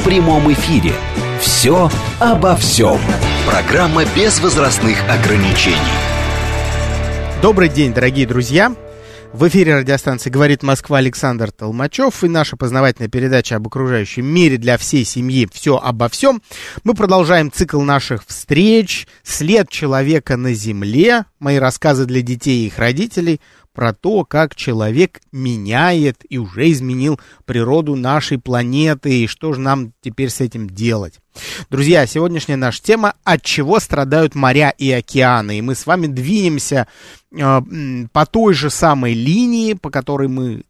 в прямом эфире. «Все обо всем». Программа без возрастных ограничений. Добрый день, дорогие друзья! В эфире радиостанции «Говорит Москва» Александр Толмачев и наша познавательная передача об окружающем мире для всей семьи «Все обо всем». Мы продолжаем цикл наших встреч «След человека на земле», мои рассказы для детей и их родителей – про то, как человек меняет и уже изменил природу нашей планеты, и что же нам теперь с этим делать. Друзья, сегодняшняя наша тема «От чего страдают моря и океаны?» И мы с вами двинемся э, по той же самой линии, по которой мы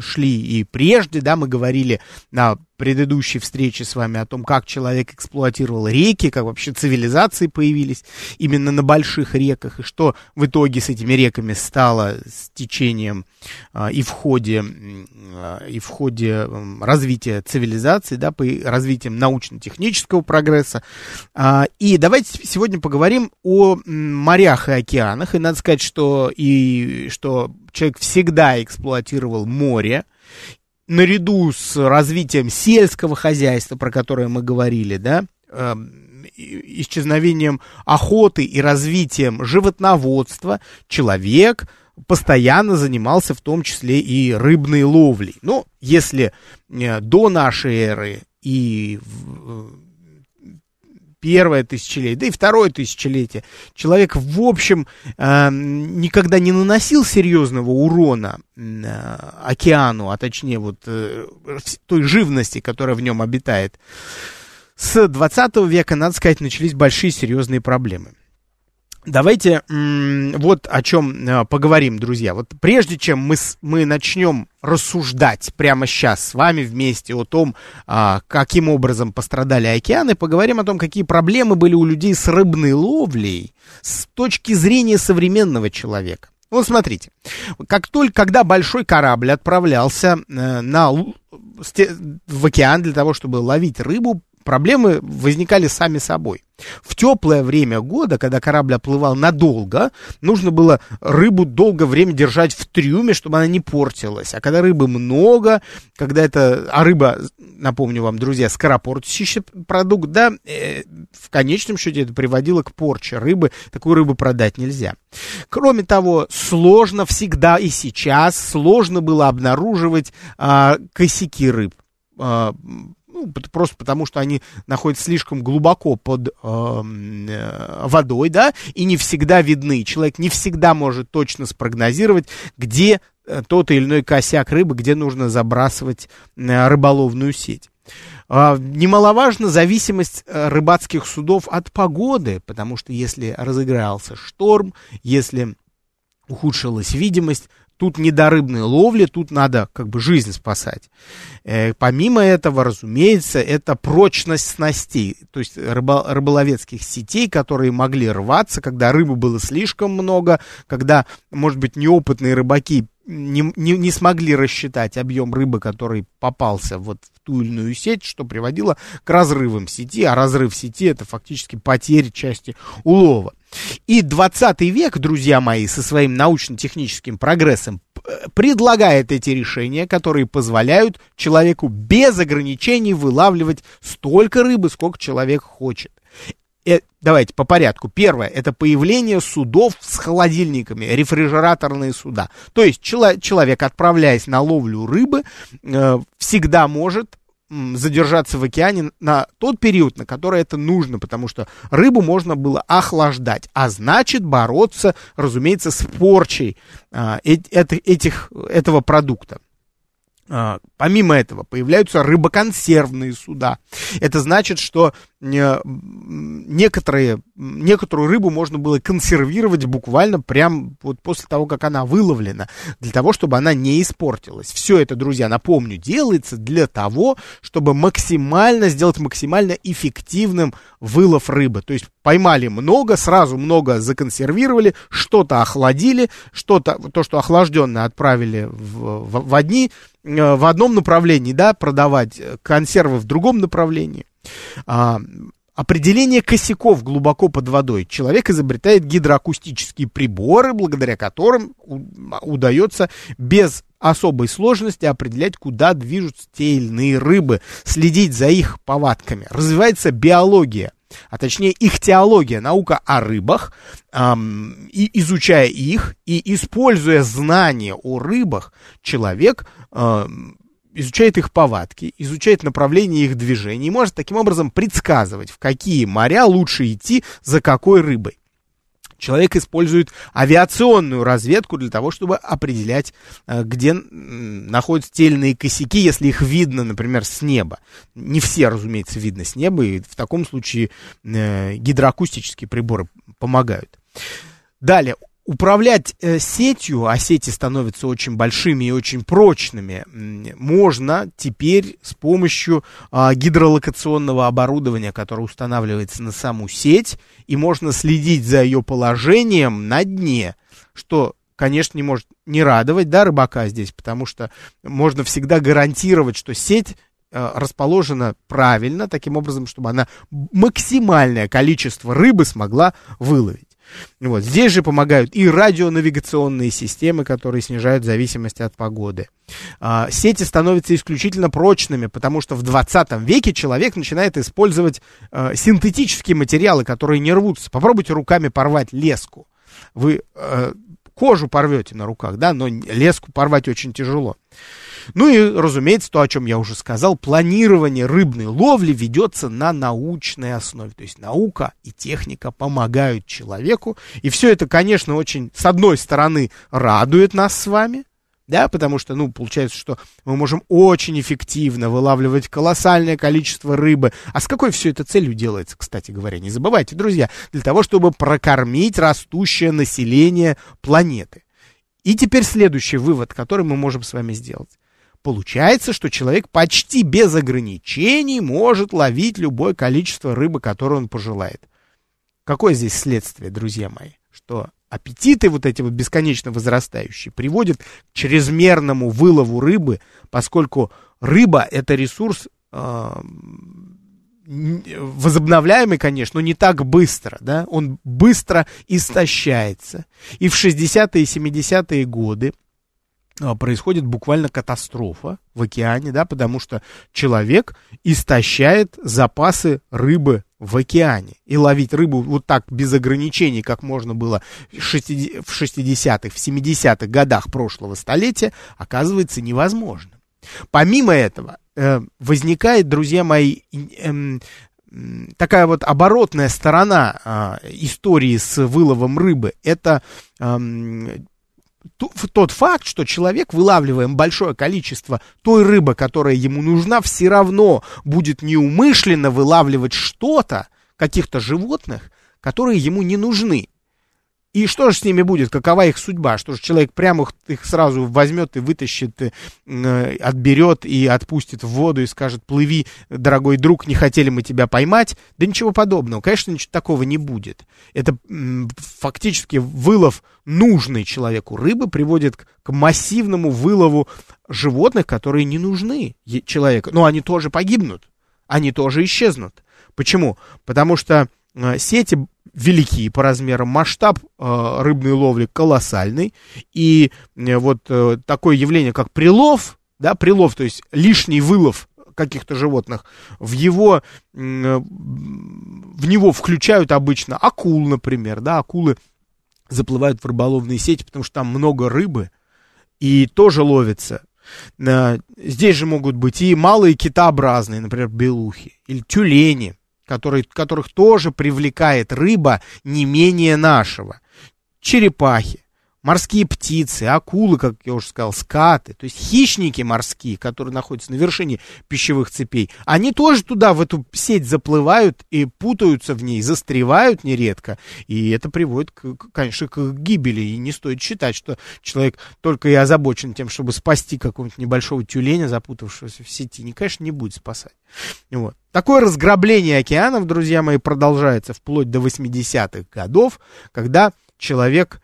шли и прежде, да, мы говорили на предыдущей встрече с вами о том, как человек эксплуатировал реки, как вообще цивилизации появились именно на больших реках, и что в итоге с этими реками стало с течением а, и в ходе, а, и в ходе развития цивилизации, да, по развитием научно-технического прогресса. А, и давайте сегодня поговорим о морях и океанах, и надо сказать, что, и, что человек всегда эксплуатировал море, наряду с развитием сельского хозяйства, про которое мы говорили, да, э, исчезновением охоты и развитием животноводства, человек постоянно занимался в том числе и рыбной ловлей. Ну, если э, до нашей эры и в, первое тысячелетие, да и второе тысячелетие, человек, в общем, э, никогда не наносил серьезного урона э, океану, а точнее вот э, той живности, которая в нем обитает. С 20 века, надо сказать, начались большие серьезные проблемы. Давайте вот о чем э, поговорим, друзья. Вот прежде чем мы, мы начнем рассуждать прямо сейчас с вами вместе о том, а, каким образом пострадали океаны, поговорим о том, какие проблемы были у людей с рыбной ловлей с точки зрения современного человека. Вот смотрите, как только когда большой корабль отправлялся э, на, в океан для того, чтобы ловить рыбу, проблемы возникали сами собой. В теплое время года, когда корабль оплывал надолго, нужно было рыбу долгое время держать в трюме, чтобы она не портилась. А когда рыбы много, когда это... А рыба, напомню вам, друзья, скоропортящийся продукт, да, э, в конечном счете это приводило к порче рыбы. Такую рыбу продать нельзя. Кроме того, сложно всегда и сейчас, сложно было обнаруживать э, косяки рыб. Ну, просто потому, что они находятся слишком глубоко под эм, э, водой, да, и не всегда видны. Человек не всегда может точно спрогнозировать, где э, тот или иной косяк рыбы, где нужно забрасывать э, рыболовную сеть. Uh, немаловажна зависимость э, рыбацких судов от погоды, потому что если разыгрался шторм, если ухудшилась видимость, Тут не до рыбной ловли, тут надо как бы жизнь спасать. Э, помимо этого, разумеется, это прочность снастей, то есть рыбо, рыболовецких сетей, которые могли рваться, когда рыбы было слишком много, когда, может быть, неопытные рыбаки не, не, не смогли рассчитать объем рыбы, который попался вот в ту или иную сеть, что приводило к разрывам сети, а разрыв сети это фактически потеря части улова. И 20 век, друзья мои, со своим научно-техническим прогрессом предлагает эти решения, которые позволяют человеку без ограничений вылавливать столько рыбы, сколько человек хочет. Э, давайте по порядку. Первое, это появление судов с холодильниками, рефрижераторные суда. То есть чело- человек, отправляясь на ловлю рыбы, э, всегда может задержаться в океане на тот период, на который это нужно, потому что рыбу можно было охлаждать, а значит бороться, разумеется, с порчей а, этих, этого продукта. А, помимо этого появляются рыбоконсервные суда. Это значит, что некоторые некоторую рыбу можно было консервировать буквально прям вот после того, как она выловлена, для того, чтобы она не испортилась. Все это, друзья, напомню, делается для того, чтобы максимально сделать максимально эффективным вылов рыбы. То есть поймали много, сразу много законсервировали, что-то охладили, что-то, то, что охлажденное отправили в, в, в одни, э, в одном направлении, да, продавать консервы в другом направлении. А, определение косяков глубоко под водой. Человек изобретает гидроакустические приборы, благодаря которым удается без особой сложности определять, куда движутся те или иные рыбы, следить за их повадками. Развивается биология, а точнее их теология, наука о рыбах, эм, и изучая их и используя знания о рыбах, человек эм, изучает их повадки, изучает направление их движений и может таким образом предсказывать, в какие моря лучше идти за какой рыбой. Человек использует авиационную разведку для того, чтобы определять, э, где находятся те или иные косяки, если их видно, например, с неба. Не все, разумеется, видно с неба, и в таком случае э, гидроакустические приборы помогают. Далее, управлять э, сетью, а сети становятся очень большими и очень прочными, можно теперь с помощью э, гидролокационного оборудования, которое устанавливается на саму сеть, и можно следить за ее положением на дне, что конечно, не может не радовать, да, рыбака здесь, потому что можно всегда гарантировать, что сеть э, расположена правильно, таким образом, чтобы она максимальное количество рыбы смогла выловить. Вот. Здесь же помогают и радионавигационные системы, которые снижают зависимость от погоды. А, сети становятся исключительно прочными, потому что в 20 веке человек начинает использовать а, синтетические материалы, которые не рвутся. Попробуйте руками порвать леску. Вы а, кожу порвете на руках, да, но леску порвать очень тяжело. Ну и, разумеется, то, о чем я уже сказал, планирование рыбной ловли ведется на научной основе. То есть наука и техника помогают человеку. И все это, конечно, очень, с одной стороны, радует нас с вами, да, потому что, ну, получается, что мы можем очень эффективно вылавливать колоссальное количество рыбы. А с какой все это целью делается, кстати говоря? Не забывайте, друзья, для того, чтобы прокормить растущее население планеты. И теперь следующий вывод, который мы можем с вами сделать. Получается, что человек почти без ограничений может ловить любое количество рыбы, которое он пожелает. Какое здесь следствие, друзья мои? Что аппетиты вот эти вот бесконечно возрастающие приводят к чрезмерному вылову рыбы, поскольку рыба это ресурс э, возобновляемый, конечно, но не так быстро, да, он быстро истощается. И в 60-е и 70-е годы а, происходит буквально катастрофа в океане, да, потому что человек истощает запасы рыбы в океане. И ловить рыбу вот так без ограничений, как можно было в 60-х, в 70-х годах прошлого столетия, оказывается невозможно. Помимо этого, э, возникает, друзья мои, э, такая вот оборотная сторона э, истории с выловом рыбы. Это тот факт, что человек, вылавливая большое количество той рыбы, которая ему нужна, все равно будет неумышленно вылавливать что-то, каких-то животных, которые ему не нужны. И что же с ними будет? Какова их судьба? Что же человек прямо их сразу возьмет и вытащит, и, э, отберет и отпустит в воду и скажет, плыви, дорогой друг, не хотели мы тебя поймать? Да ничего подобного. Конечно, ничего такого не будет. Это фактически вылов нужной человеку рыбы приводит к, массивному вылову животных, которые не нужны человеку. Но они тоже погибнут. Они тоже исчезнут. Почему? Потому что сети велики по размерам, масштаб э, рыбной ловли колоссальный, и э, вот э, такое явление, как прилов, да, прилов, то есть лишний вылов каких-то животных, в его, э, в него включают обычно акул, например, да, акулы заплывают в рыболовные сети, потому что там много рыбы, и тоже ловится. Э, здесь же могут быть и малые китообразные, например, белухи, или тюлени, который, которых тоже привлекает рыба не менее нашего. Черепахи. Морские птицы, акулы, как я уже сказал, скаты, то есть хищники морские, которые находятся на вершине пищевых цепей, они тоже туда, в эту сеть заплывают и путаются в ней, застревают нередко, и это приводит, к, конечно, к гибели, и не стоит считать, что человек только и озабочен тем, чтобы спасти какого-нибудь небольшого тюленя, запутавшегося в сети, не, конечно, не будет спасать. Вот. Такое разграбление океанов, друзья мои, продолжается вплоть до 80-х годов, когда человек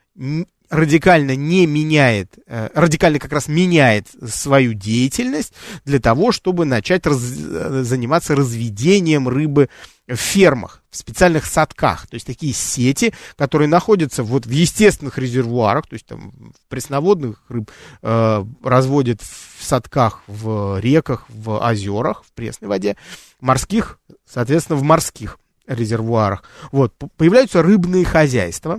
радикально не меняет, э, радикально как раз меняет свою деятельность для того, чтобы начать раз, э, заниматься разведением рыбы в фермах, в специальных садках, то есть такие сети, которые находятся вот в естественных резервуарах, то есть там пресноводных рыб э, разводят в садках, в реках, в озерах, в пресной воде, морских, соответственно, в морских резервуарах. Вот, появляются рыбные хозяйства,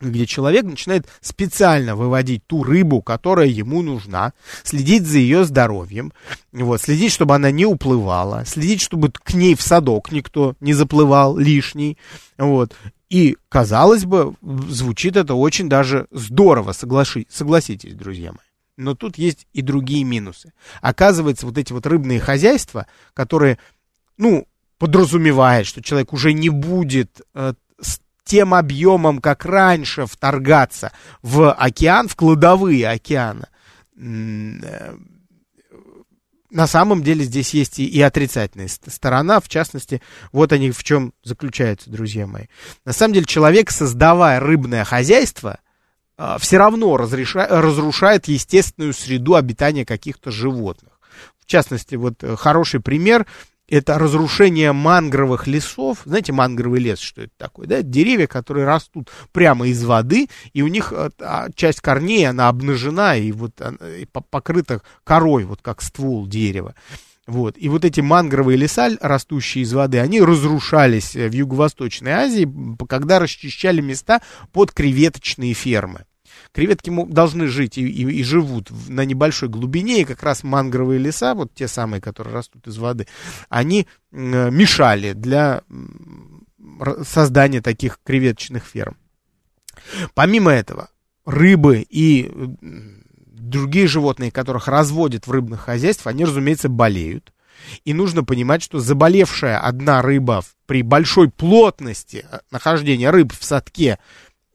где человек начинает специально выводить ту рыбу, которая ему нужна, следить за ее здоровьем, вот, следить, чтобы она не уплывала, следить, чтобы к ней в садок никто не заплывал лишний, вот. И, казалось бы, звучит это очень даже здорово, соглаши, согласитесь, друзья мои. Но тут есть и другие минусы. Оказывается, вот эти вот рыбные хозяйства, которые, ну, подразумевают, что человек уже не будет э, тем объемом, как раньше, вторгаться в океан, в кладовые океана. Э, на самом деле здесь есть и, и отрицательная сторона, в частности, вот они в чем заключаются, друзья мои. На самом деле человек, создавая рыбное хозяйство, э, все равно разреша, разрушает естественную среду обитания каких-то животных. В частности, вот э, хороший пример это разрушение мангровых лесов. Знаете, мангровый лес, что это такое? Да? Деревья, которые растут прямо из воды, и у них э, а, часть корней, она обнажена и вот и покрыта корой, вот как ствол дерева. Вот. И вот эти мангровые леса, растущие из воды, они разрушались в Юго-Восточной Азии, когда расчищали места под креветочные фермы. Креветки должны жить и, и, и живут на небольшой глубине, и как раз мангровые леса, вот те самые, которые растут из воды, они мешали для создания таких креветочных ферм. Помимо этого, рыбы и другие животные, которых разводят в рыбных хозяйствах, они, разумеется, болеют. И нужно понимать, что заболевшая одна рыба при большой плотности э, нахождения рыб в садке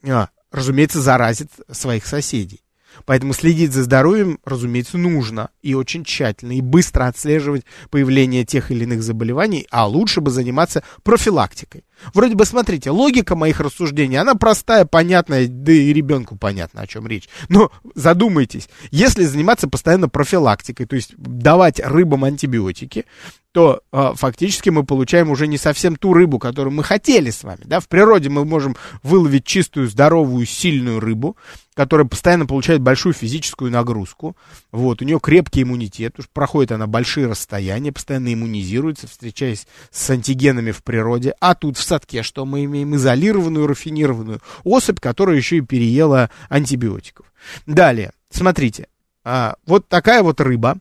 а, разумеется, заразит своих соседей. Поэтому следить за здоровьем, разумеется, нужно и очень тщательно, и быстро отслеживать появление тех или иных заболеваний, а лучше бы заниматься профилактикой. Вроде бы, смотрите, логика моих рассуждений, она простая, понятная, да и ребенку понятно, о чем речь. Но задумайтесь, если заниматься постоянно профилактикой, то есть давать рыбам антибиотики, то э, фактически мы получаем уже не совсем ту рыбу, которую мы хотели с вами. Да? В природе мы можем выловить чистую, здоровую, сильную рыбу, которая постоянно получает большую физическую нагрузку. Вот, у нее крепкий иммунитет, уж проходит она большие расстояния, постоянно иммунизируется, встречаясь с антигенами в природе. А тут в садке что мы имеем? Изолированную, рафинированную особь, которая еще и переела антибиотиков. Далее, смотрите, а, вот такая вот рыба,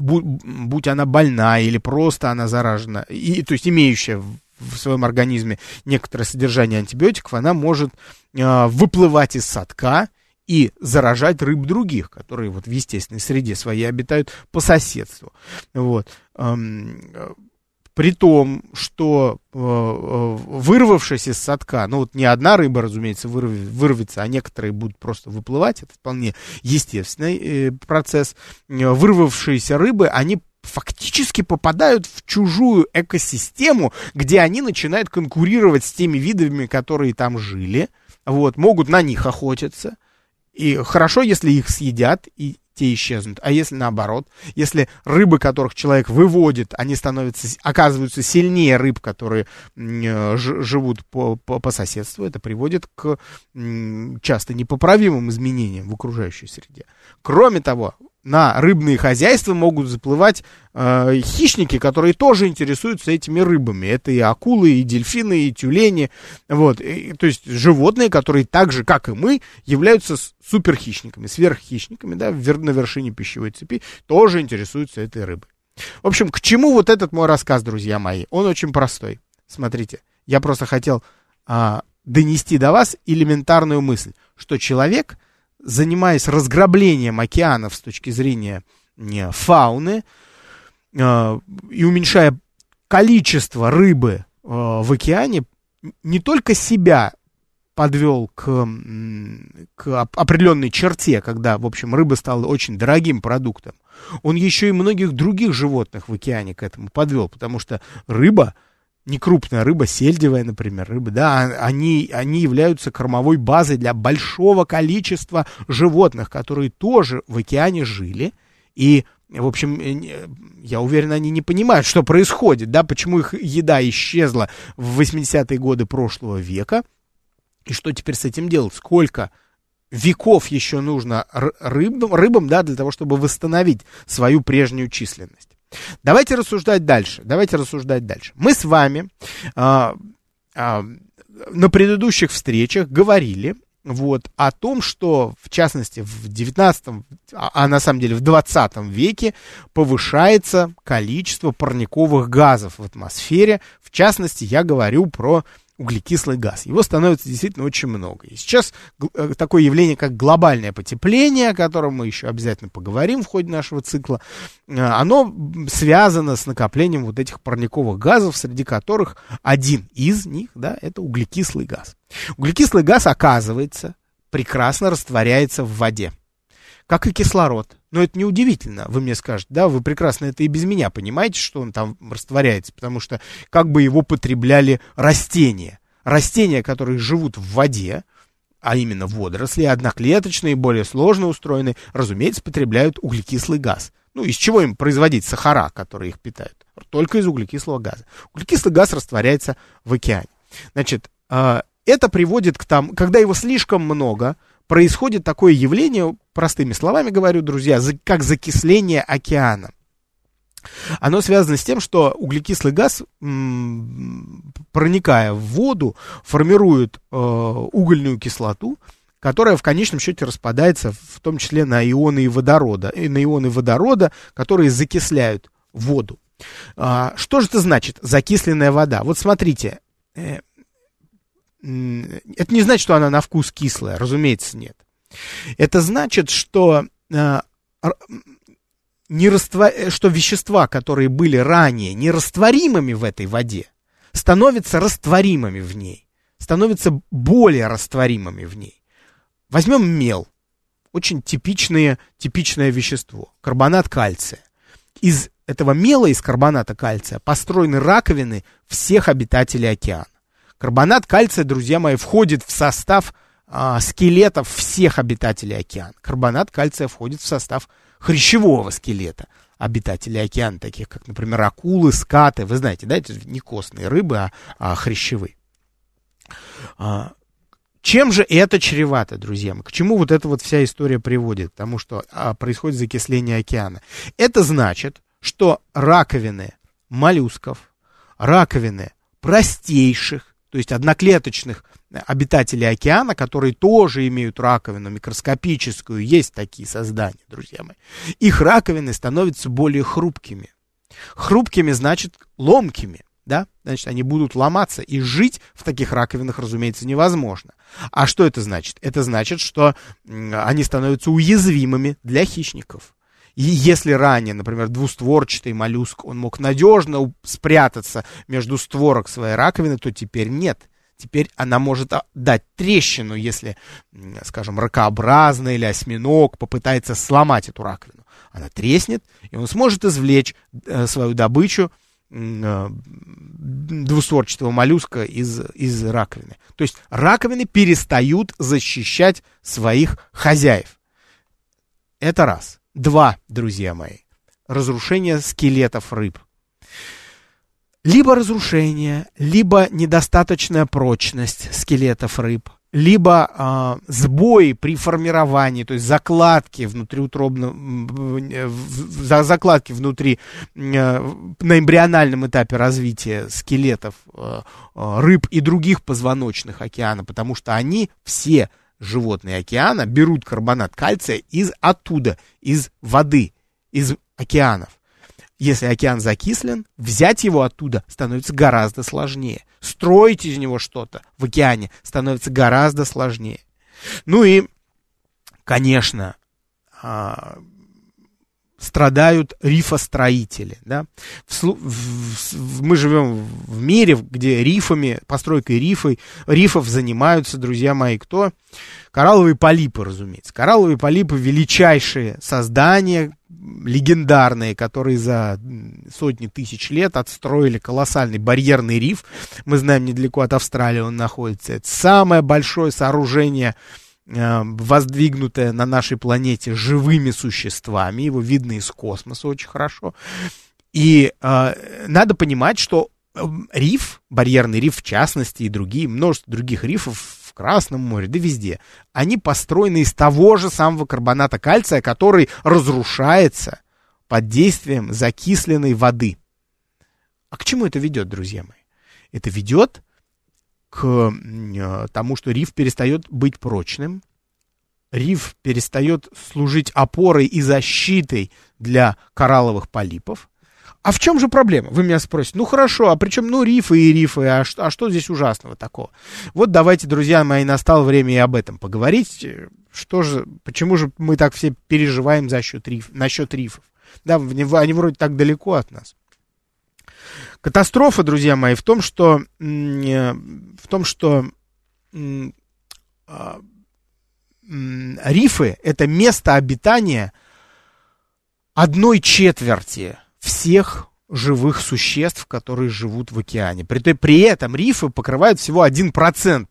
будь, будь она больна или просто она заражена, и, то есть имеющая в, своем организме некоторое содержание антибиотиков, она может э, выплывать из садка и заражать рыб других, которые вот в естественной среде своей обитают по соседству. Вот. При том, что э, э, вырвавшись из садка, ну вот не одна рыба, разумеется, вырв, вырвется, а некоторые будут просто выплывать, это вполне естественный э, процесс. Вырвавшиеся рыбы, они фактически попадают в чужую экосистему, где они начинают конкурировать с теми видами, которые там жили, вот, могут на них охотиться. И хорошо, если их съедят, и те исчезнут. А если наоборот, если рыбы, которых человек выводит, они становятся, оказываются сильнее рыб, которые э, живут по, по, по соседству, это приводит к часто непоправимым изменениям в окружающей среде. Кроме того, на рыбные хозяйства могут заплывать э, хищники, которые тоже интересуются этими рыбами. Это и акулы, и дельфины, и тюлени. Вот. И, то есть животные, которые так же, как и мы, являются суперхищниками, сверххищниками, да, на вершине пищевой цепи, тоже интересуются этой рыбой. В общем, к чему вот этот мой рассказ, друзья мои? Он очень простой. Смотрите, я просто хотел а, донести до вас элементарную мысль, что человек, занимаясь разграблением океанов с точки зрения фауны э, и уменьшая количество рыбы э, в океане, не только себя подвел к, к определенной черте, когда, в общем, рыба стала очень дорогим продуктом, он еще и многих других животных в океане к этому подвел, потому что рыба, не крупная рыба, сельдевая, например, рыба, да, а, они, они являются кормовой базой для большого количества животных, которые тоже в океане жили, и в общем, э, я уверен, они не понимают, что происходит, да, почему их еда исчезла в 80-е годы прошлого века, и что теперь с этим делать, сколько веков еще нужно рыбам, рыбам, да, для того, чтобы восстановить свою прежнюю численность. Давайте рассуждать дальше. Давайте рассуждать дальше. Мы с вами а, а, на предыдущих встречах говорили вот, о том, что, в частности, в 19, а, а на самом деле в 20 веке повышается количество парниковых газов в атмосфере. В частности, я говорю про углекислый газ. Его становится действительно очень много. И сейчас э, такое явление, как глобальное потепление, о котором мы еще обязательно поговорим в ходе нашего цикла, э, оно связано с накоплением вот этих парниковых газов, среди которых один из них, да, это углекислый газ. Углекислый газ, оказывается, прекрасно растворяется в воде, как и кислород. Но это неудивительно, вы мне скажете, да, вы прекрасно это и без меня понимаете, что он там растворяется, потому что как бы его потребляли растения. Растения, которые живут в воде, а именно водоросли, одноклеточные, более сложно устроенные, разумеется, потребляют углекислый газ. Ну, из чего им производить сахара, которые их питают? Только из углекислого газа. Углекислый газ растворяется в океане. Значит, а, это приводит к тому, когда его слишком много, происходит такое явление, простыми словами говорю, друзья, как закисление океана. Оно связано с тем, что углекислый газ, проникая в воду, формирует э, угольную кислоту, которая в конечном счете распадается в том числе на ионы водорода, и на ионы водорода, которые закисляют воду. А, что же это значит, закисленная вода? Вот смотрите, э, это не значит, что она на вкус кислая, разумеется, нет. Это значит, что, э, не раствор... что вещества, которые были ранее нерастворимыми в этой воде, становятся растворимыми в ней, становятся более растворимыми в ней. Возьмем мел, очень типичное, типичное вещество, карбонат кальция. Из этого мела, из карбоната кальция, построены раковины всех обитателей океана. Карбонат кальция, друзья мои, входит в состав а, скелетов всех обитателей океана. Карбонат кальция входит в состав хрящевого скелета обитателей океана, таких как, например, акулы, скаты. Вы знаете, да, это не костные рыбы, а, а хрящевые. А, чем же это чревато, друзья мои? К чему вот эта вот вся история приводит? К тому, что а, происходит закисление океана. Это значит, что раковины моллюсков, раковины простейших, то есть одноклеточных обитателей океана, которые тоже имеют раковину микроскопическую, есть такие создания, друзья мои. Их раковины становятся более хрупкими. Хрупкими значит ломкими, да, значит, они будут ломаться, и жить в таких раковинах, разумеется, невозможно. А что это значит? Это значит, что они становятся уязвимыми для хищников. И если ранее, например, двустворчатый моллюск, он мог надежно спрятаться между створок своей раковины, то теперь нет. Теперь она может дать трещину, если, скажем, ракообразный или осьминог попытается сломать эту раковину. Она треснет, и он сможет извлечь э, свою добычу э, двустворчатого моллюска из, из раковины. То есть раковины перестают защищать своих хозяев. Это раз. Два, друзья мои. Разрушение скелетов рыб. Либо разрушение, либо недостаточная прочность скелетов рыб, либо э, сбои при формировании, то есть закладки внутриутробно, за закладки внутри э, на эмбриональном этапе развития скелетов э, рыб и других позвоночных океана, потому что они все животные океана берут карбонат кальция из оттуда, из воды, из океанов. Если океан закислен, взять его оттуда становится гораздо сложнее. Строить из него что-то в океане становится гораздо сложнее. Ну и, конечно, а, страдают рифостроители. Да? В, в, в, мы живем в мире, где рифами, постройкой рифой, рифов занимаются, друзья мои, кто? Коралловые полипы, разумеется. Коралловые полипы величайшие создания, легендарные, которые за сотни тысяч лет отстроили колоссальный барьерный риф. Мы знаем, недалеко от Австралии он находится. Это самое большое сооружение воздвигнутое на нашей планете живыми существами, его видно из космоса очень хорошо. И э, надо понимать, что э, риф, барьерный риф в частности, и другие, множество других рифов в Красном море, да везде, они построены из того же самого карбоната кальция, который разрушается под действием закисленной воды. А к чему это ведет, друзья мои? Это ведет к э, тому, что риф перестает быть прочным, риф перестает служить опорой и защитой для коралловых полипов. А в чем же проблема? Вы меня спросите. Ну хорошо, а при чем, ну, рифы и рифы, а что, а что здесь ужасного такого? Вот давайте, друзья мои, настало время и об этом поговорить. Что же, почему же мы так все переживаем за счет риф, насчет рифов? Да, они вроде так далеко от нас. Катастрофа, друзья мои, в том, что, э, в том, что а, рифы это место обитания одной четверти всех живых существ, которые живут в океане. При, при этом рифы покрывают всего 1%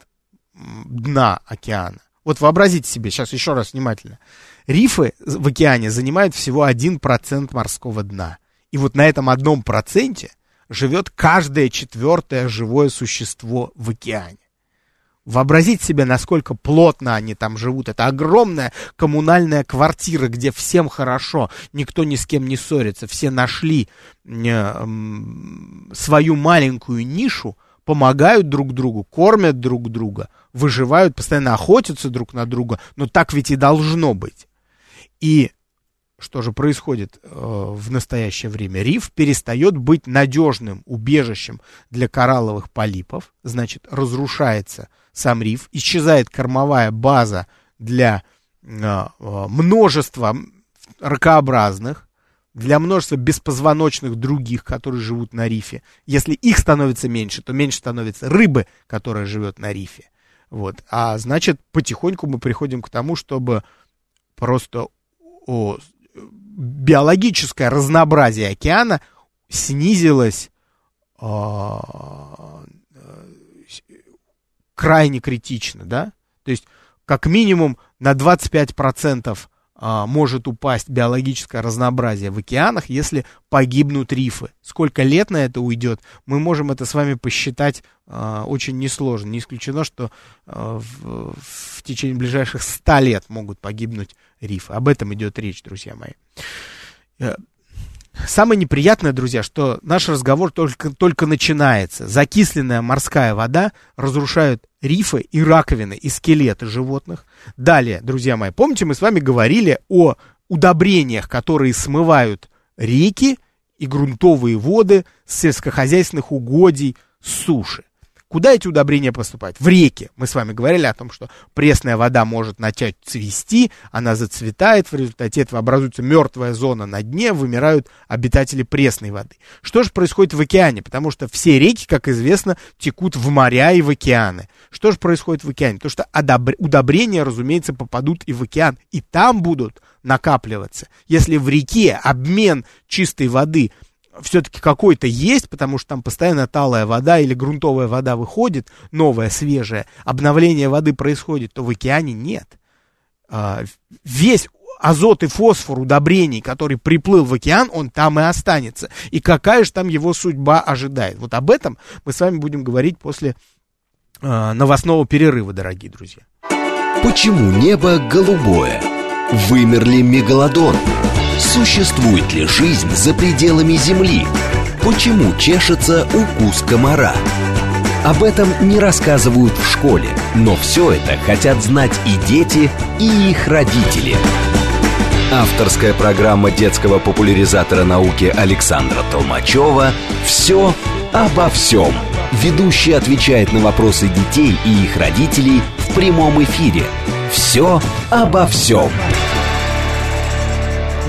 дна океана. Вот вообразите себе, сейчас еще раз внимательно. Рифы в океане занимают всего 1% морского дна. И вот на этом одном проценте живет каждое четвертое живое существо в океане. Вообразить себе, насколько плотно они там живут. Это огромная коммунальная квартира, где всем хорошо, никто ни с кем не ссорится. Все нашли свою маленькую нишу, помогают друг другу, кормят друг друга, выживают, постоянно охотятся друг на друга. Но так ведь и должно быть. И что же происходит э, в настоящее время? Риф перестает быть надежным убежищем для коралловых полипов, значит, разрушается сам риф, исчезает кормовая база для э, э, множества ракообразных, для множества беспозвоночных других, которые живут на рифе. Если их становится меньше, то меньше становится рыбы, которая живет на рифе. Вот. А значит, потихоньку мы приходим к тому, чтобы просто о, биологическое разнообразие океана снизилось э, крайне критично, да? То есть, как минимум, на 25% а, может упасть биологическое разнообразие в океанах, если погибнут рифы. Сколько лет на это уйдет, мы можем это с вами посчитать а, очень несложно. Не исключено, что а, в, в течение ближайших 100 лет могут погибнуть рифы. Об этом идет речь, друзья мои. Э, самое неприятное, друзья, что наш разговор только, только начинается. Закисленная морская вода разрушает рифы и раковины, и скелеты животных. Далее, друзья мои, помните, мы с вами говорили о удобрениях, которые смывают реки и грунтовые воды с сельскохозяйственных угодий суши. Куда эти удобрения поступают? В реки. Мы с вами говорили о том, что пресная вода может начать цвести, она зацветает, в результате этого образуется мертвая зона на дне, вымирают обитатели пресной воды. Что же происходит в океане? Потому что все реки, как известно, текут в моря и в океаны. Что же происходит в океане? То, что удобрения, разумеется, попадут и в океан, и там будут накапливаться. Если в реке обмен чистой воды – все-таки какой-то есть, потому что там постоянно талая вода или грунтовая вода выходит, новая, свежая, обновление воды происходит, то в океане нет. А, весь азот и фосфор удобрений, который приплыл в океан, он там и останется. И какая же там его судьба ожидает? Вот об этом мы с вами будем говорить после а, новостного перерыва, дорогие друзья. Почему небо голубое? Вымерли мегалодон? Существует ли жизнь за пределами Земли? Почему чешется укус комара? Об этом не рассказывают в школе, но все это хотят знать и дети, и их родители. Авторская программа детского популяризатора науки Александра Толмачева «Все обо всем». Ведущий отвечает на вопросы детей и их родителей в прямом эфире. «Все обо всем».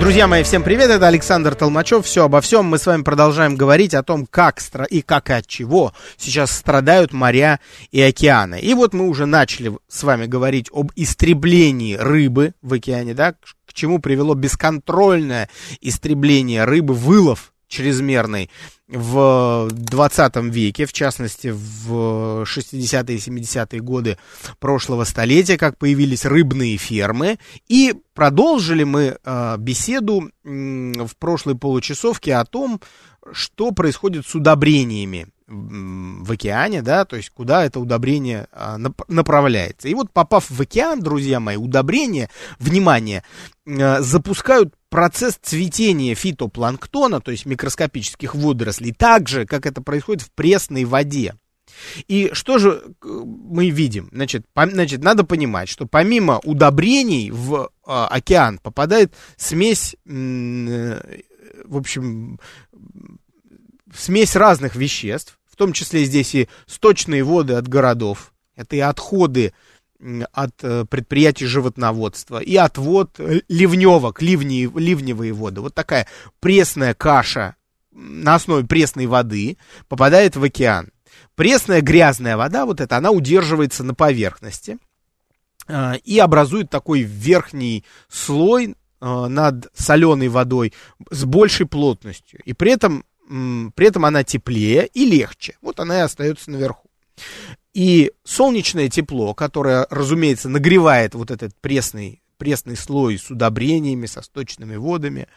Друзья мои, всем привет, это Александр Толмачев, все обо всем. Мы с вами продолжаем говорить о том, как и как и от чего сейчас страдают моря и океаны. И вот мы уже начали с вами говорить об истреблении рыбы в океане, да, к чему привело бесконтрольное истребление рыбы, вылов чрезмерный в 20 веке, в частности в 60-е и 70-е годы прошлого столетия, как появились рыбные фермы. И продолжили мы э, беседу э, в прошлой получасовке о том, что происходит с удобрениями в океане, да, то есть куда это удобрение а, направляется. И вот попав в океан, друзья мои, удобрения, внимание, а, запускают процесс цветения фитопланктона, то есть микроскопических водорослей, так же, как это происходит в пресной воде. И что же мы видим? Значит, по, значит, надо понимать, что помимо удобрений в э, океан попадает смесь, э, в общем, смесь разных веществ, том числе здесь и сточные воды от городов, это и отходы от э, предприятий животноводства, и отвод ливневок, ливни, ливневые воды. Вот такая пресная каша на основе пресной воды попадает в океан. Пресная грязная вода, вот эта, она удерживается на поверхности э, и образует такой верхний слой э, над соленой водой с большей плотностью. И при этом при этом она теплее и легче. Вот она и остается наверху. И солнечное тепло, которое, разумеется, нагревает вот этот пресный, пресный слой с удобрениями, со сточными водами,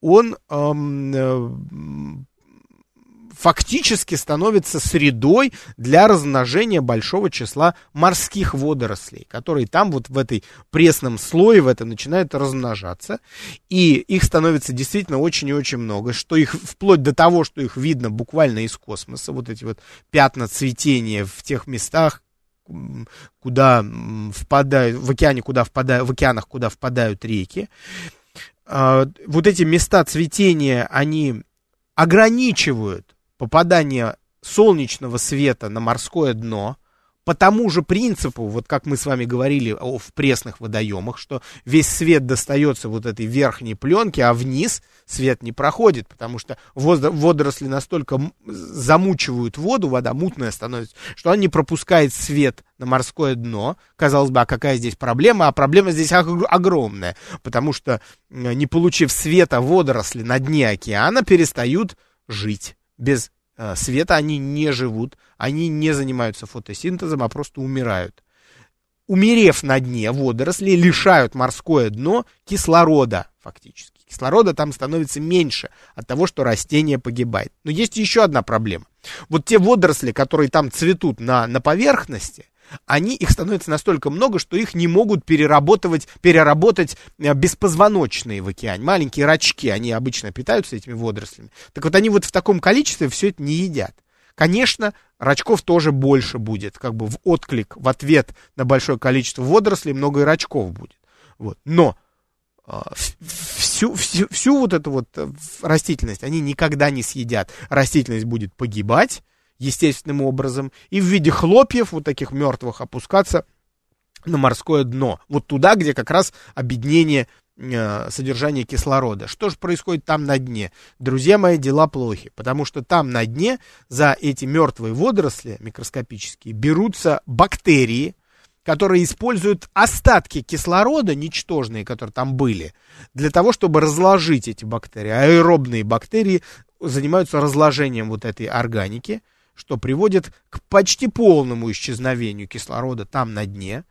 он эм, фактически становится средой для размножения большого числа морских водорослей, которые там вот в этой пресном слое, в этом начинают размножаться. И их становится действительно очень и очень много, что их вплоть до того, что их видно буквально из космоса, вот эти вот пятна цветения в тех местах, куда впадают, в океане, куда впадают, в океанах, куда впадают реки. А, вот эти места цветения, они ограничивают попадание солнечного света на морское дно по тому же принципу, вот как мы с вами говорили о, в пресных водоемах, что весь свет достается вот этой верхней пленке, а вниз свет не проходит, потому что водоросли настолько замучивают воду, вода мутная становится, что она не пропускает свет на морское дно. Казалось бы, а какая здесь проблема? А проблема здесь огромная, потому что не получив света, водоросли на дне океана перестают жить без э, света они не живут, они не занимаются фотосинтезом, а просто умирают. Умерев на дне, водоросли лишают морское дно кислорода фактически. Кислорода там становится меньше от того, что растение погибает. Но есть еще одна проблема. Вот те водоросли, которые там цветут на, на поверхности, они, их становится настолько много, что их не могут переработать, переработать э, беспозвоночные в океане. Маленькие рачки, они обычно питаются этими водорослями. Так вот они вот в таком количестве все это не едят. Конечно, рачков тоже больше будет, как бы в отклик, в ответ на большое количество водорослей много и рачков будет. Вот. Но э, всю, всю, всю вот эту вот э, растительность они никогда не съедят. Растительность будет погибать, естественным образом, и в виде хлопьев, вот таких мертвых, опускаться на морское дно. Вот туда, где как раз объединение э, содержания кислорода. Что же происходит там на дне? Друзья мои, дела плохи, потому что там на дне за эти мертвые водоросли микроскопические берутся бактерии, которые используют остатки кислорода, ничтожные, которые там были, для того, чтобы разложить эти бактерии. Аэробные бактерии занимаются разложением вот этой органики, что приводит к почти полному исчезновению кислорода там на дне.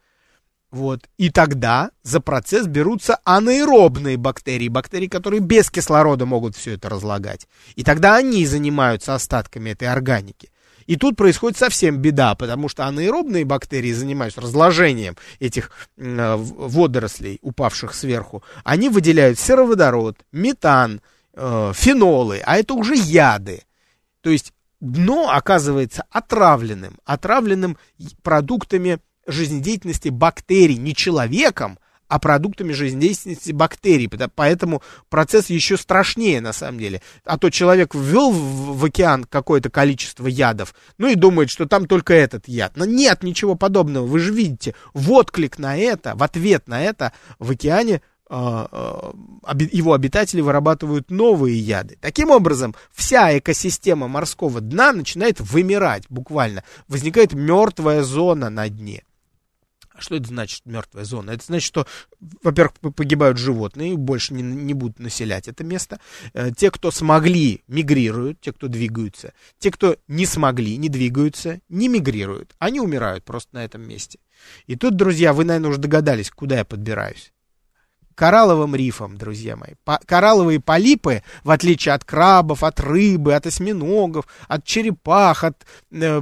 Вот. И тогда за процесс берутся анаэробные бактерии, бактерии, которые без кислорода могут все это разлагать. И тогда они занимаются остатками этой органики. И тут происходит совсем беда, потому что анаэробные бактерии занимаются разложением этих э, водорослей, упавших сверху. Они выделяют сероводород, метан, э, фенолы, а это уже яды. То есть дно оказывается отравленным, отравленным продуктами жизнедеятельности бактерий, не человеком, а продуктами жизнедеятельности бактерий. Поэтому процесс еще страшнее на самом деле. А то человек ввел в, океан какое-то количество ядов, ну и думает, что там только этот яд. Но нет ничего подобного. Вы же видите, в отклик на это, в ответ на это в океане его обитатели вырабатывают новые яды. Таким образом, вся экосистема морского дна начинает вымирать буквально. Возникает мертвая зона на дне. А что это значит, мертвая зона? Это значит, что, во-первых, погибают животные, больше не, не будут населять это место. Э, те, кто смогли, мигрируют, те, кто двигаются. Те, кто не смогли, не двигаются, не мигрируют. Они умирают просто на этом месте. И тут, друзья, вы, наверное, уже догадались, куда я подбираюсь коралловым рифом, друзья мои. По коралловые полипы, в отличие от крабов, от рыбы, от осьминогов, от черепах, от э,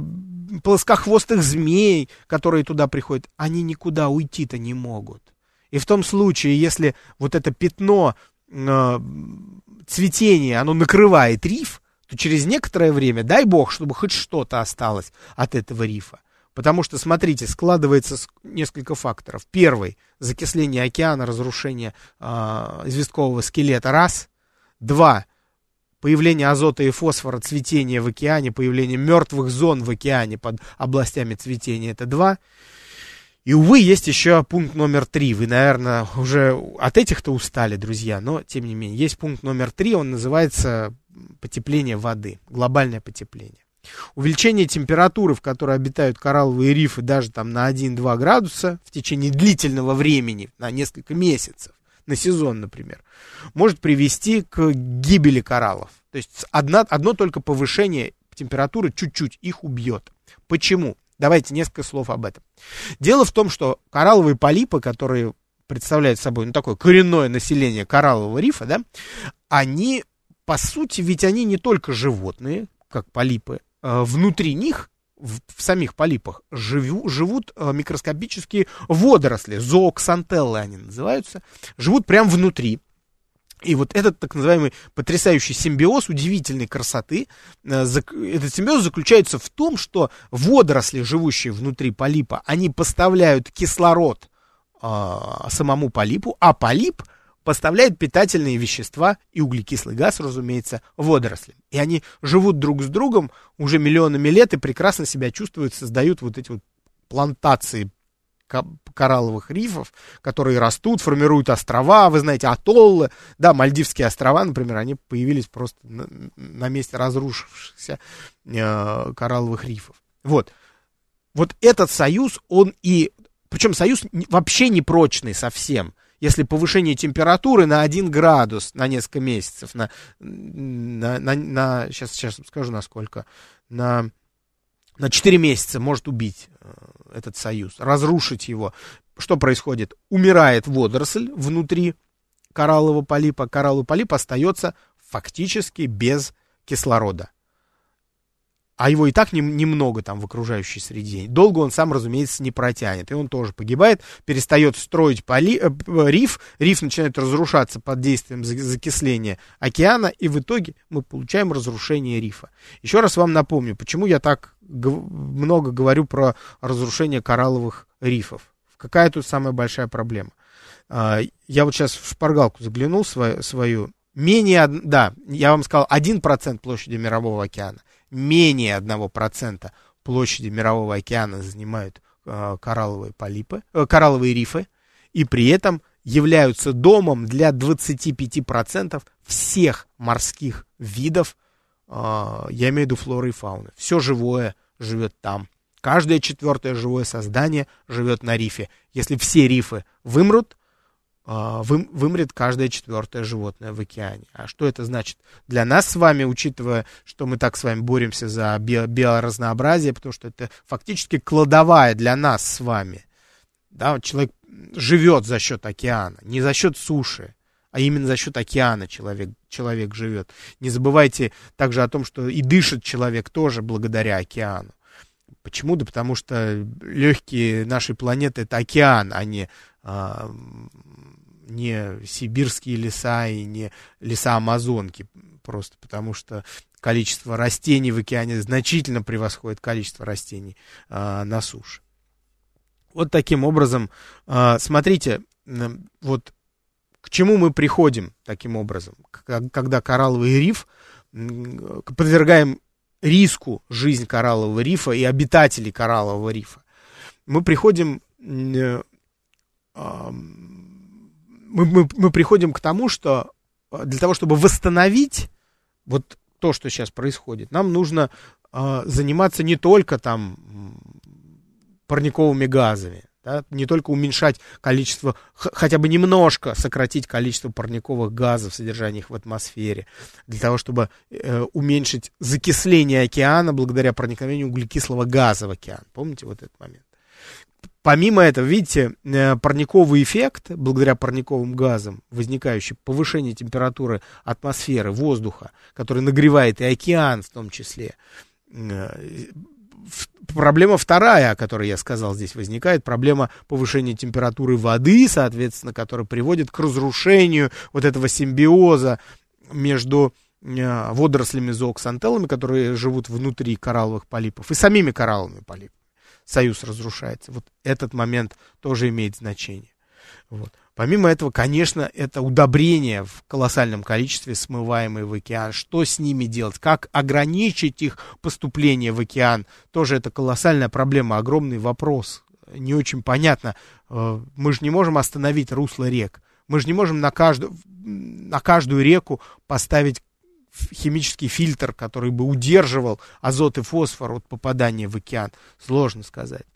плоскохвостых змей, которые туда приходят, они никуда уйти-то не могут. И в том случае, если вот это пятно э, цветения, оно накрывает риф, то через некоторое время, дай бог, чтобы хоть что-то осталось от этого рифа, Потому что, смотрите, складывается несколько факторов. Первый – закисление океана, разрушение э, известкового скелета. Раз. Два – появление азота и фосфора, цветение в океане, появление мертвых зон в океане под областями цветения. Это два. И, увы, есть еще пункт номер три. Вы, наверное, уже от этих-то устали, друзья, но, тем не менее, есть пункт номер три, он называется потепление воды, глобальное потепление. Увеличение температуры, в которой обитают коралловые рифы, даже там на 1-2 градуса в течение длительного времени, на несколько месяцев, на сезон, например, может привести к гибели кораллов. То есть одна, одно только повышение температуры чуть-чуть их убьет. Почему? Давайте несколько слов об этом. Дело в том, что коралловые полипы, которые представляют собой ну, такое коренное население кораллового рифа, да, они, по сути, ведь они не только животные, как полипы, внутри них, в, в самих полипах, живу, живут э, микроскопические водоросли, зооксантеллы они называются, живут прямо внутри. И вот этот так называемый потрясающий симбиоз удивительной красоты, э, этот симбиоз заключается в том, что водоросли, живущие внутри полипа, они поставляют кислород самому полипу, а полип – поставляет питательные вещества и углекислый газ, разумеется, водорослям. И они живут друг с другом уже миллионами лет и прекрасно себя чувствуют, создают вот эти вот плантации коралловых рифов, которые растут, формируют острова, вы знаете, атоллы, да, Мальдивские острова, например, они появились просто на, на месте разрушившихся э, коралловых рифов. Вот. Вот этот союз, он и... Причем союз вообще не прочный совсем если повышение температуры на 1 градус на несколько месяцев, на, на, на, на сейчас, сейчас скажу на сколько, на, на 4 месяца может убить э, этот союз, разрушить его. Что происходит? Умирает водоросль внутри кораллового полипа, коралловый полип остается фактически без кислорода а его и так не, немного там в окружающей среде. Долго он сам, разумеется, не протянет, и он тоже погибает, перестает строить поли, э, риф, риф начинает разрушаться под действием закисления океана, и в итоге мы получаем разрушение рифа. Еще раз вам напомню, почему я так много говорю про разрушение коралловых рифов. Какая тут самая большая проблема? А, я вот сейчас в шпаргалку заглянул свою, свою менее, да, я вам сказал, 1% площади Мирового океана менее 1% площади Мирового океана занимают э, коралловые полипы, э, коралловые рифы, и при этом являются домом для 25% всех морских видов, э, я имею в виду флоры и фауны. Все живое живет там. Каждое четвертое живое создание живет на рифе. Если все рифы вымрут, вы, вымрет каждое четвертое животное в океане. А что это значит для нас с вами, учитывая, что мы так с вами боремся за био, биоразнообразие, потому что это фактически кладовая для нас с вами. Да, человек живет за счет океана, не за счет суши, а именно за счет океана человек, человек живет. Не забывайте также о том, что и дышит человек тоже благодаря океану. Почему? Да потому что легкие нашей планеты это океан, а не а, не сибирские леса и не леса Амазонки, просто потому что количество растений в океане значительно превосходит количество растений э, на суше. Вот таким образом, э, смотрите, вот к чему мы приходим таким образом, когда коралловый риф подвергаем риску жизнь кораллового рифа и обитателей кораллового рифа. Мы приходим мы, мы, мы приходим к тому, что для того, чтобы восстановить вот то, что сейчас происходит, нам нужно э, заниматься не только там парниковыми газами, да, не только уменьшать количество, хотя бы немножко сократить количество парниковых газов, содержание их в атмосфере, для того, чтобы э, уменьшить закисление океана благодаря проникновению углекислого газа в океан. Помните вот этот момент? Помимо этого, видите, э, парниковый эффект, благодаря парниковым газам, возникающий повышение температуры атмосферы, воздуха, который нагревает и океан в том числе, э, проблема вторая, о которой я сказал, здесь возникает, проблема повышения температуры воды, соответственно, которая приводит к разрушению вот этого симбиоза между э, водорослями зооксантеллами, которые живут внутри коралловых полипов, и самими коралловыми полипами. Союз разрушается. Вот этот момент тоже имеет значение. Вот. Помимо этого, конечно, это удобрения в колоссальном количестве, смываемые в океан. Что с ними делать? Как ограничить их поступление в океан? Тоже это колоссальная проблема, огромный вопрос. Не очень понятно. Э, мы же не можем остановить русло рек. Мы же не можем на каждую, на каждую реку поставить химический фильтр, который бы удерживал азот и фосфор от попадания в океан. Сложно сказать.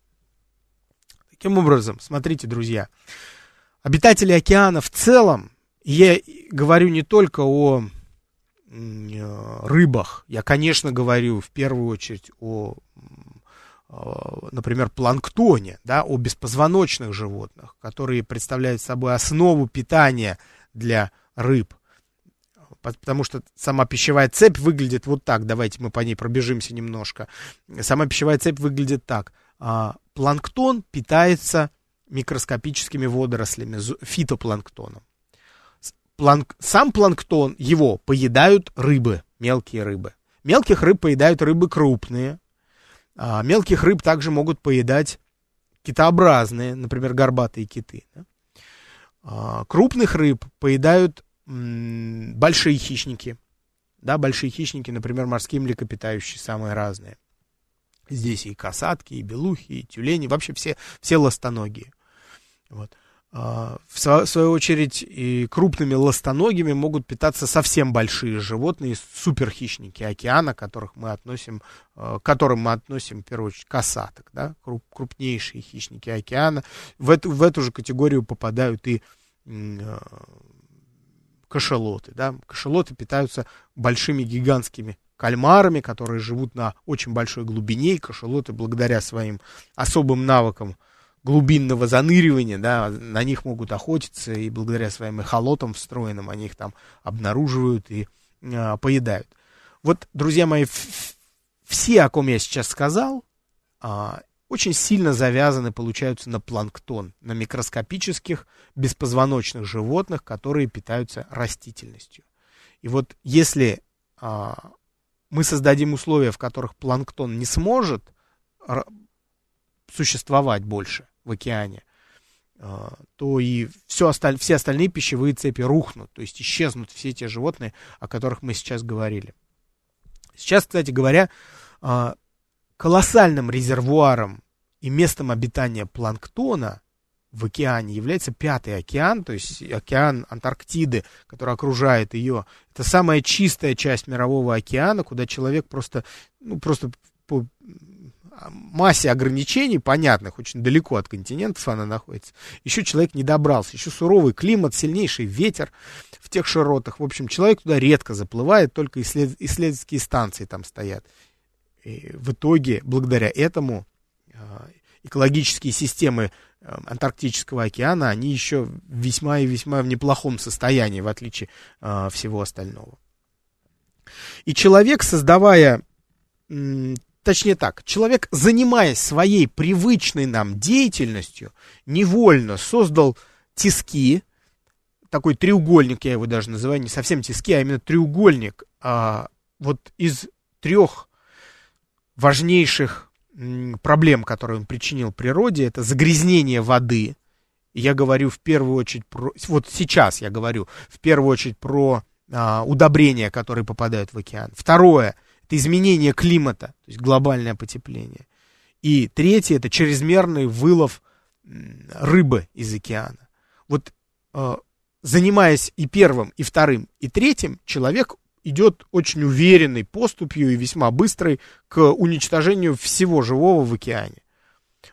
Таким образом, смотрите, друзья, обитатели океана в целом, я говорю не только о рыбах, я, конечно, говорю в первую очередь о, например, планктоне, да, о беспозвоночных животных, которые представляют собой основу питания для рыб. Потому что сама пищевая цепь выглядит вот так. Давайте мы по ней пробежимся немножко. Сама пищевая цепь выглядит так. А, планктон питается микроскопическими водорослями, фитопланктоном. Планк... Сам планктон, его поедают рыбы, мелкие рыбы. Мелких рыб поедают рыбы крупные. А мелких рыб также могут поедать китообразные, например, горбатые киты. А крупных рыб поедают большие хищники. Да, большие хищники, например, морские млекопитающие, самые разные. Здесь и касатки, и белухи, и тюлени, вообще все, все ластоногие. Вот. А, в свою очередь, и крупными ластоногими могут питаться совсем большие животные, суперхищники океана, которых мы относим, а, к которым мы относим, в первую очередь, касаток, да, круп, крупнейшие хищники океана. В эту, в эту же категорию попадают и а, кашалоты, да. Кашалоты питаются большими гигантскими кальмарами, которые живут на очень большой глубине, и кашалоты благодаря своим особым навыкам глубинного заныривания, да, на них могут охотиться, и благодаря своим эхолотам встроенным они их там обнаруживают и э, поедают. Вот, друзья мои, все, о ком я сейчас сказал, э, очень сильно завязаны, получаются на планктон, на микроскопических беспозвоночных животных, которые питаются растительностью. И вот если э, мы создадим условия, в которых планктон не сможет существовать больше, в океане, а, то и все осталь... все остальные пищевые цепи рухнут, то есть исчезнут все те животные, о которых мы сейчас говорили. Сейчас, кстати говоря, а, колоссальным резервуаром и местом обитания планктона в океане является Пятый океан, то есть океан Антарктиды, который окружает ее. Это самая чистая часть мирового океана, куда человек просто, ну, просто по массе ограничений, понятных, очень далеко от континентов она находится. Еще человек не добрался, еще суровый климат, сильнейший ветер в тех широтах. В общем, человек туда редко заплывает, только исслед... исследовательские станции там стоят. И в итоге, благодаря этому, а, экологические системы а, Антарктического океана, они еще весьма и весьма в неплохом состоянии, в отличие а, всего остального. И человек, создавая точнее так, человек, занимаясь своей привычной нам деятельностью, невольно создал тиски, такой треугольник, я его даже называю, не совсем тиски, а именно треугольник, а, вот из трех важнейших проблем, которые он причинил природе, это загрязнение воды, Я говорю в первую очередь про... Вот сейчас я говорю в первую очередь про а, удобрения, которые попадают в океан. Второе – это изменение климата, то есть глобальное потепление. И третье – это чрезмерный вылов рыбы из океана. Вот а, занимаясь и первым, и вторым, и третьим, человек идет очень уверенной поступью и весьма быстрой к уничтожению всего живого в океане.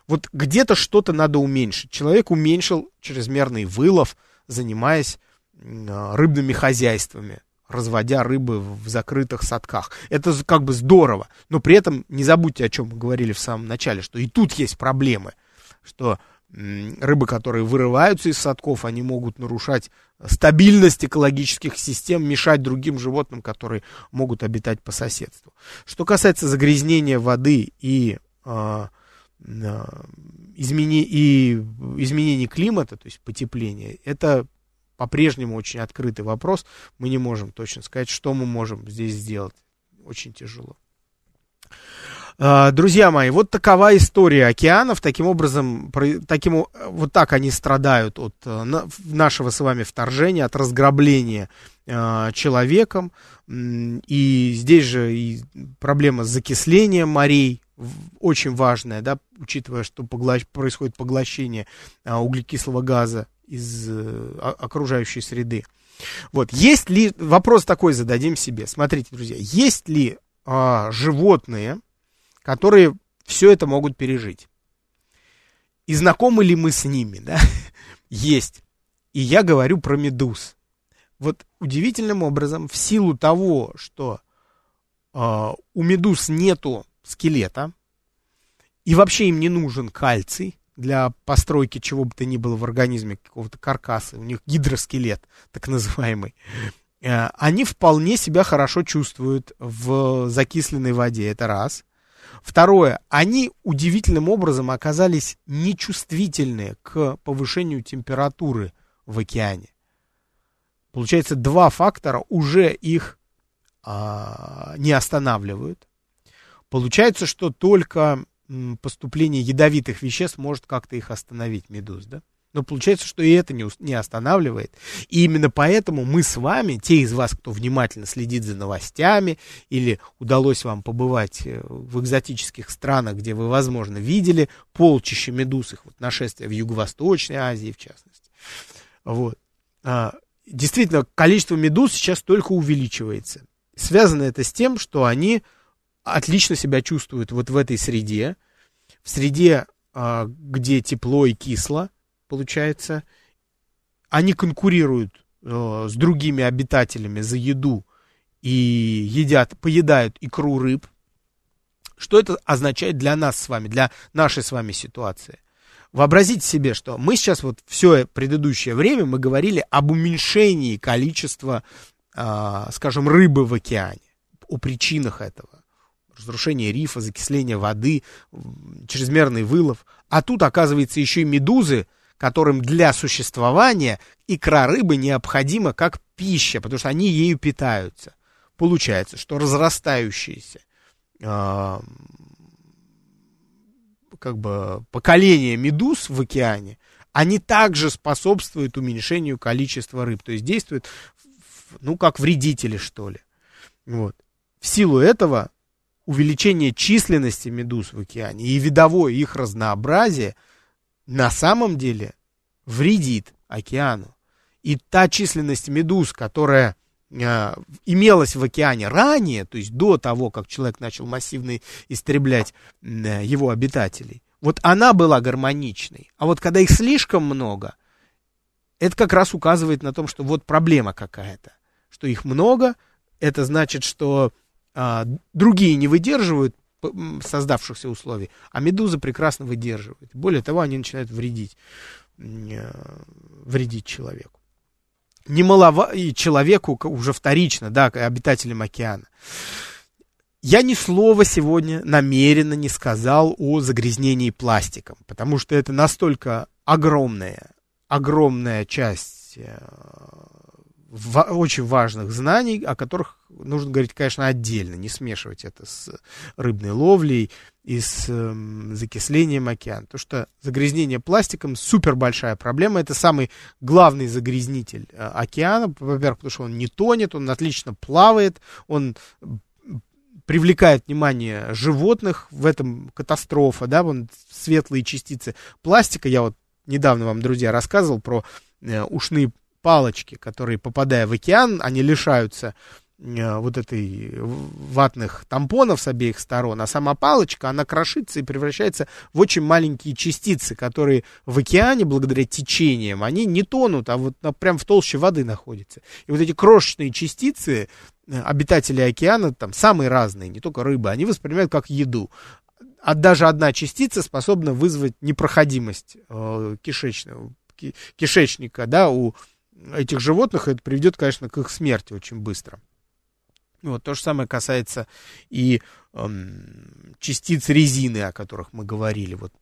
Вот где-то что-то надо уменьшить. Человек уменьшил чрезмерный вылов, занимаясь а, рыбными хозяйствами, разводя рыбы в закрытых садках. Это как бы здорово, но при этом не забудьте, о чем мы говорили в самом начале, что и тут есть проблемы, что рыбы, которые вырываются из садков, они могут нарушать стабильность экологических систем, мешать другим животным, которые могут обитать по соседству. Что касается загрязнения воды и, э, измени, и изменений климата, то есть потепления, это по-прежнему очень открытый вопрос. Мы не можем точно сказать, что мы можем здесь сделать. Очень тяжело. А, друзья мои, вот такова история океанов. Таким образом, таким, вот так они страдают от э, нашего с вами вторжения, от разграбления э, человеком. И здесь же и проблема с закислением морей, очень важная, да, учитывая, что поглощ, происходит поглощение углекислого газа из окружающей среды. Вот, есть ли, вопрос такой зададим себе, смотрите, друзья, есть ли а, животные, которые все это могут пережить. И знакомы ли мы с ними, да? Есть. И я говорю про медуз. Вот удивительным образом, в силу того, что э, у медуз нету скелета, и вообще им не нужен кальций для постройки чего бы то ни было в организме, какого-то каркаса, у них гидроскелет, так называемый, э, они вполне себя хорошо чувствуют в закисленной воде, это раз. Второе, они удивительным образом оказались нечувствительны к повышению температуры в океане. Получается, два фактора уже их а, не останавливают. Получается, что только поступление ядовитых веществ может как-то их остановить, медуз, да? Но получается, что и это не, не останавливает. И именно поэтому мы с вами, те из вас, кто внимательно следит за новостями, или удалось вам побывать э, в экзотических странах, где вы, возможно, видели полчища медуз, их вот нашествия в Юго-Восточной Азии, в частности. Вот. А, действительно, количество медуз сейчас только увеличивается. Связано это с тем, что они отлично себя чувствуют вот в этой среде, в среде, а, где тепло и кисло, получается, они конкурируют э, с другими обитателями за еду и едят, поедают икру рыб. Что это означает для нас с вами, для нашей с вами ситуации? Вообразите себе, что мы сейчас вот все предыдущее время мы говорили об уменьшении количества, э, скажем, рыбы в океане, о причинах этого разрушение рифа, закисление воды, чрезмерный вылов. А тут, оказывается, еще и медузы, которым для существования икра рыбы необходима как пища, потому что они ею питаются. Получается, что разрастающиеся э, как бы поколение медуз в океане, они также способствуют уменьшению количества рыб, то есть действуют, ну, как вредители, что ли. Вот. В силу этого увеличение численности медуз в океане и видовое их разнообразие – на самом деле вредит океану. И та численность медуз, которая э, имелась в океане ранее, то есть до того, как человек начал массивно истреблять э, его обитателей, вот она была гармоничной. А вот когда их слишком много, это как раз указывает на том, что вот проблема какая-то. Что их много, это значит, что э, другие не выдерживают создавшихся условий, а медузы прекрасно выдерживают. Более того, они начинают вредить, э, вредить человеку. Немалово и человеку уже вторично, да, обитателям океана. Я ни слова сегодня намеренно не сказал о загрязнении пластиком, потому что это настолько огромная, огромная часть э, в, очень важных знаний, о которых нужно говорить, конечно, отдельно, не смешивать это с рыбной ловлей и с э, закислением океана. Потому что загрязнение пластиком супер большая проблема. Это самый главный загрязнитель э, океана. Во-первых, потому что он не тонет, он отлично плавает, он привлекает внимание животных, в этом катастрофа, да, вон светлые частицы пластика. Я вот недавно вам, друзья, рассказывал про э, ушные палочки, которые, попадая в океан, они лишаются э, вот этой ватных тампонов с обеих сторон, а сама палочка, она крошится и превращается в очень маленькие частицы, которые в океане, благодаря течениям, они не тонут, а вот прям в толще воды находятся. И вот эти крошечные частицы, э, обитатели океана, там самые разные, не только рыбы, они воспринимают как еду. А даже одна частица способна вызвать непроходимость э, кишечного, кишечника, да, у этих животных, это приведет, конечно, к их смерти очень быстро. Вот то же самое касается и эм, частиц резины, о которых мы говорили. Вот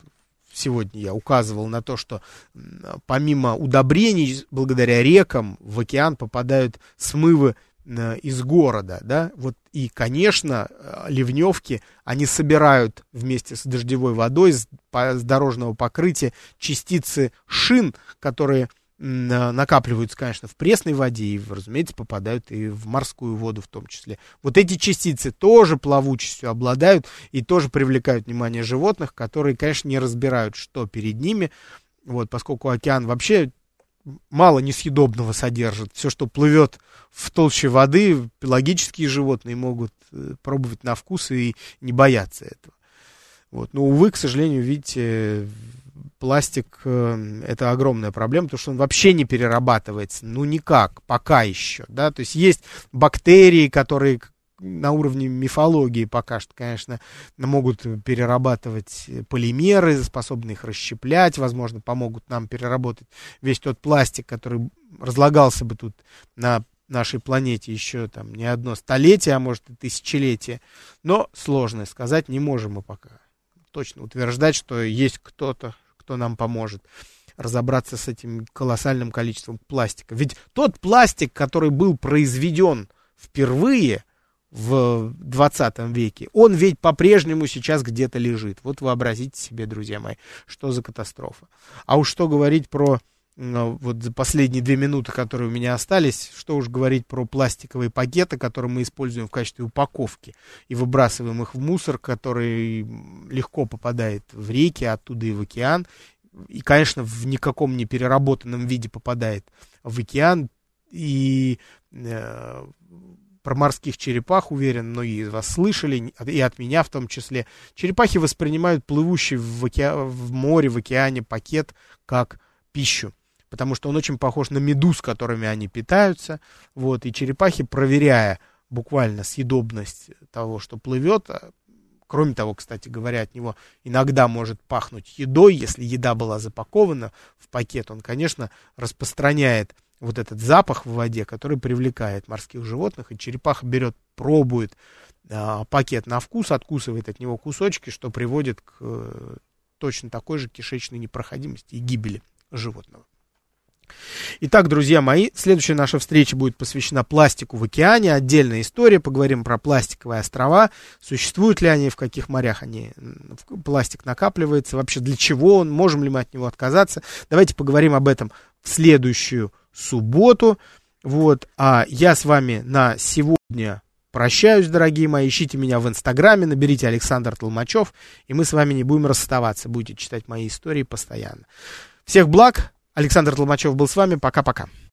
сегодня я указывал на то, что помимо удобрений, благодаря рекам в океан попадают смывы э, из города, да, вот и, конечно, э, ливневки, они собирают вместе с дождевой водой с, дорожного покрытия частицы шин, которые накапливаются, конечно, в пресной воде и, разумеется, попадают и в морскую воду в том числе. Вот эти частицы тоже плавучестью обладают и тоже привлекают внимание животных, которые, конечно, не разбирают, что перед ними, вот, поскольку океан вообще мало несъедобного содержит. Все, что плывет в толще воды, пелагические животные могут э, пробовать на вкус и не бояться этого. Вот. Но, увы, к сожалению, видите, пластик э, это огромная проблема, потому что он вообще не перерабатывается, ну никак, пока еще, да, то есть есть бактерии, которые на уровне мифологии пока что, конечно, могут перерабатывать полимеры, способны их расщеплять, возможно, помогут нам переработать весь тот пластик, который разлагался бы тут на нашей планете еще там не одно столетие, а может и тысячелетие. Но сложно сказать, не можем мы пока точно утверждать, что есть кто-то, кто нам поможет разобраться с этим колоссальным количеством пластика. Ведь тот пластик, который был произведен впервые в 20 веке, он ведь по-прежнему сейчас где-то лежит. Вот вообразите себе, друзья мои, что за катастрофа. А уж что говорить про вот за последние две минуты, которые у меня остались, что уж говорить про пластиковые пакеты, которые мы используем в качестве упаковки и выбрасываем их в мусор, который легко попадает в реки, оттуда и в океан, и, конечно, в никаком не переработанном виде попадает в океан, и э, про морских черепах, уверен, многие из вас слышали, и от меня в том числе. Черепахи воспринимают плывущий в, оке... в море, в океане пакет как пищу потому что он очень похож на медуз, которыми они питаются. Вот, и черепахи, проверяя буквально съедобность того, что плывет, а, кроме того, кстати говоря, от него иногда может пахнуть едой, если еда была запакована в пакет, он, конечно, распространяет вот этот запах в воде, который привлекает морских животных, и черепаха берет, пробует э, пакет на вкус, откусывает от него кусочки, что приводит к э, точно такой же кишечной непроходимости и гибели животного. Итак, друзья мои, следующая наша встреча будет посвящена пластику в океане. Отдельная история. Поговорим про пластиковые острова. Существуют ли они, в каких морях они, пластик накапливается, вообще для чего он, можем ли мы от него отказаться. Давайте поговорим об этом в следующую субботу. Вот, а я с вами на сегодня прощаюсь, дорогие мои. Ищите меня в Инстаграме, наберите Александр Толмачев, и мы с вами не будем расставаться. Будете читать мои истории постоянно. Всех благ, Александр Толмачев был с вами. Пока-пока.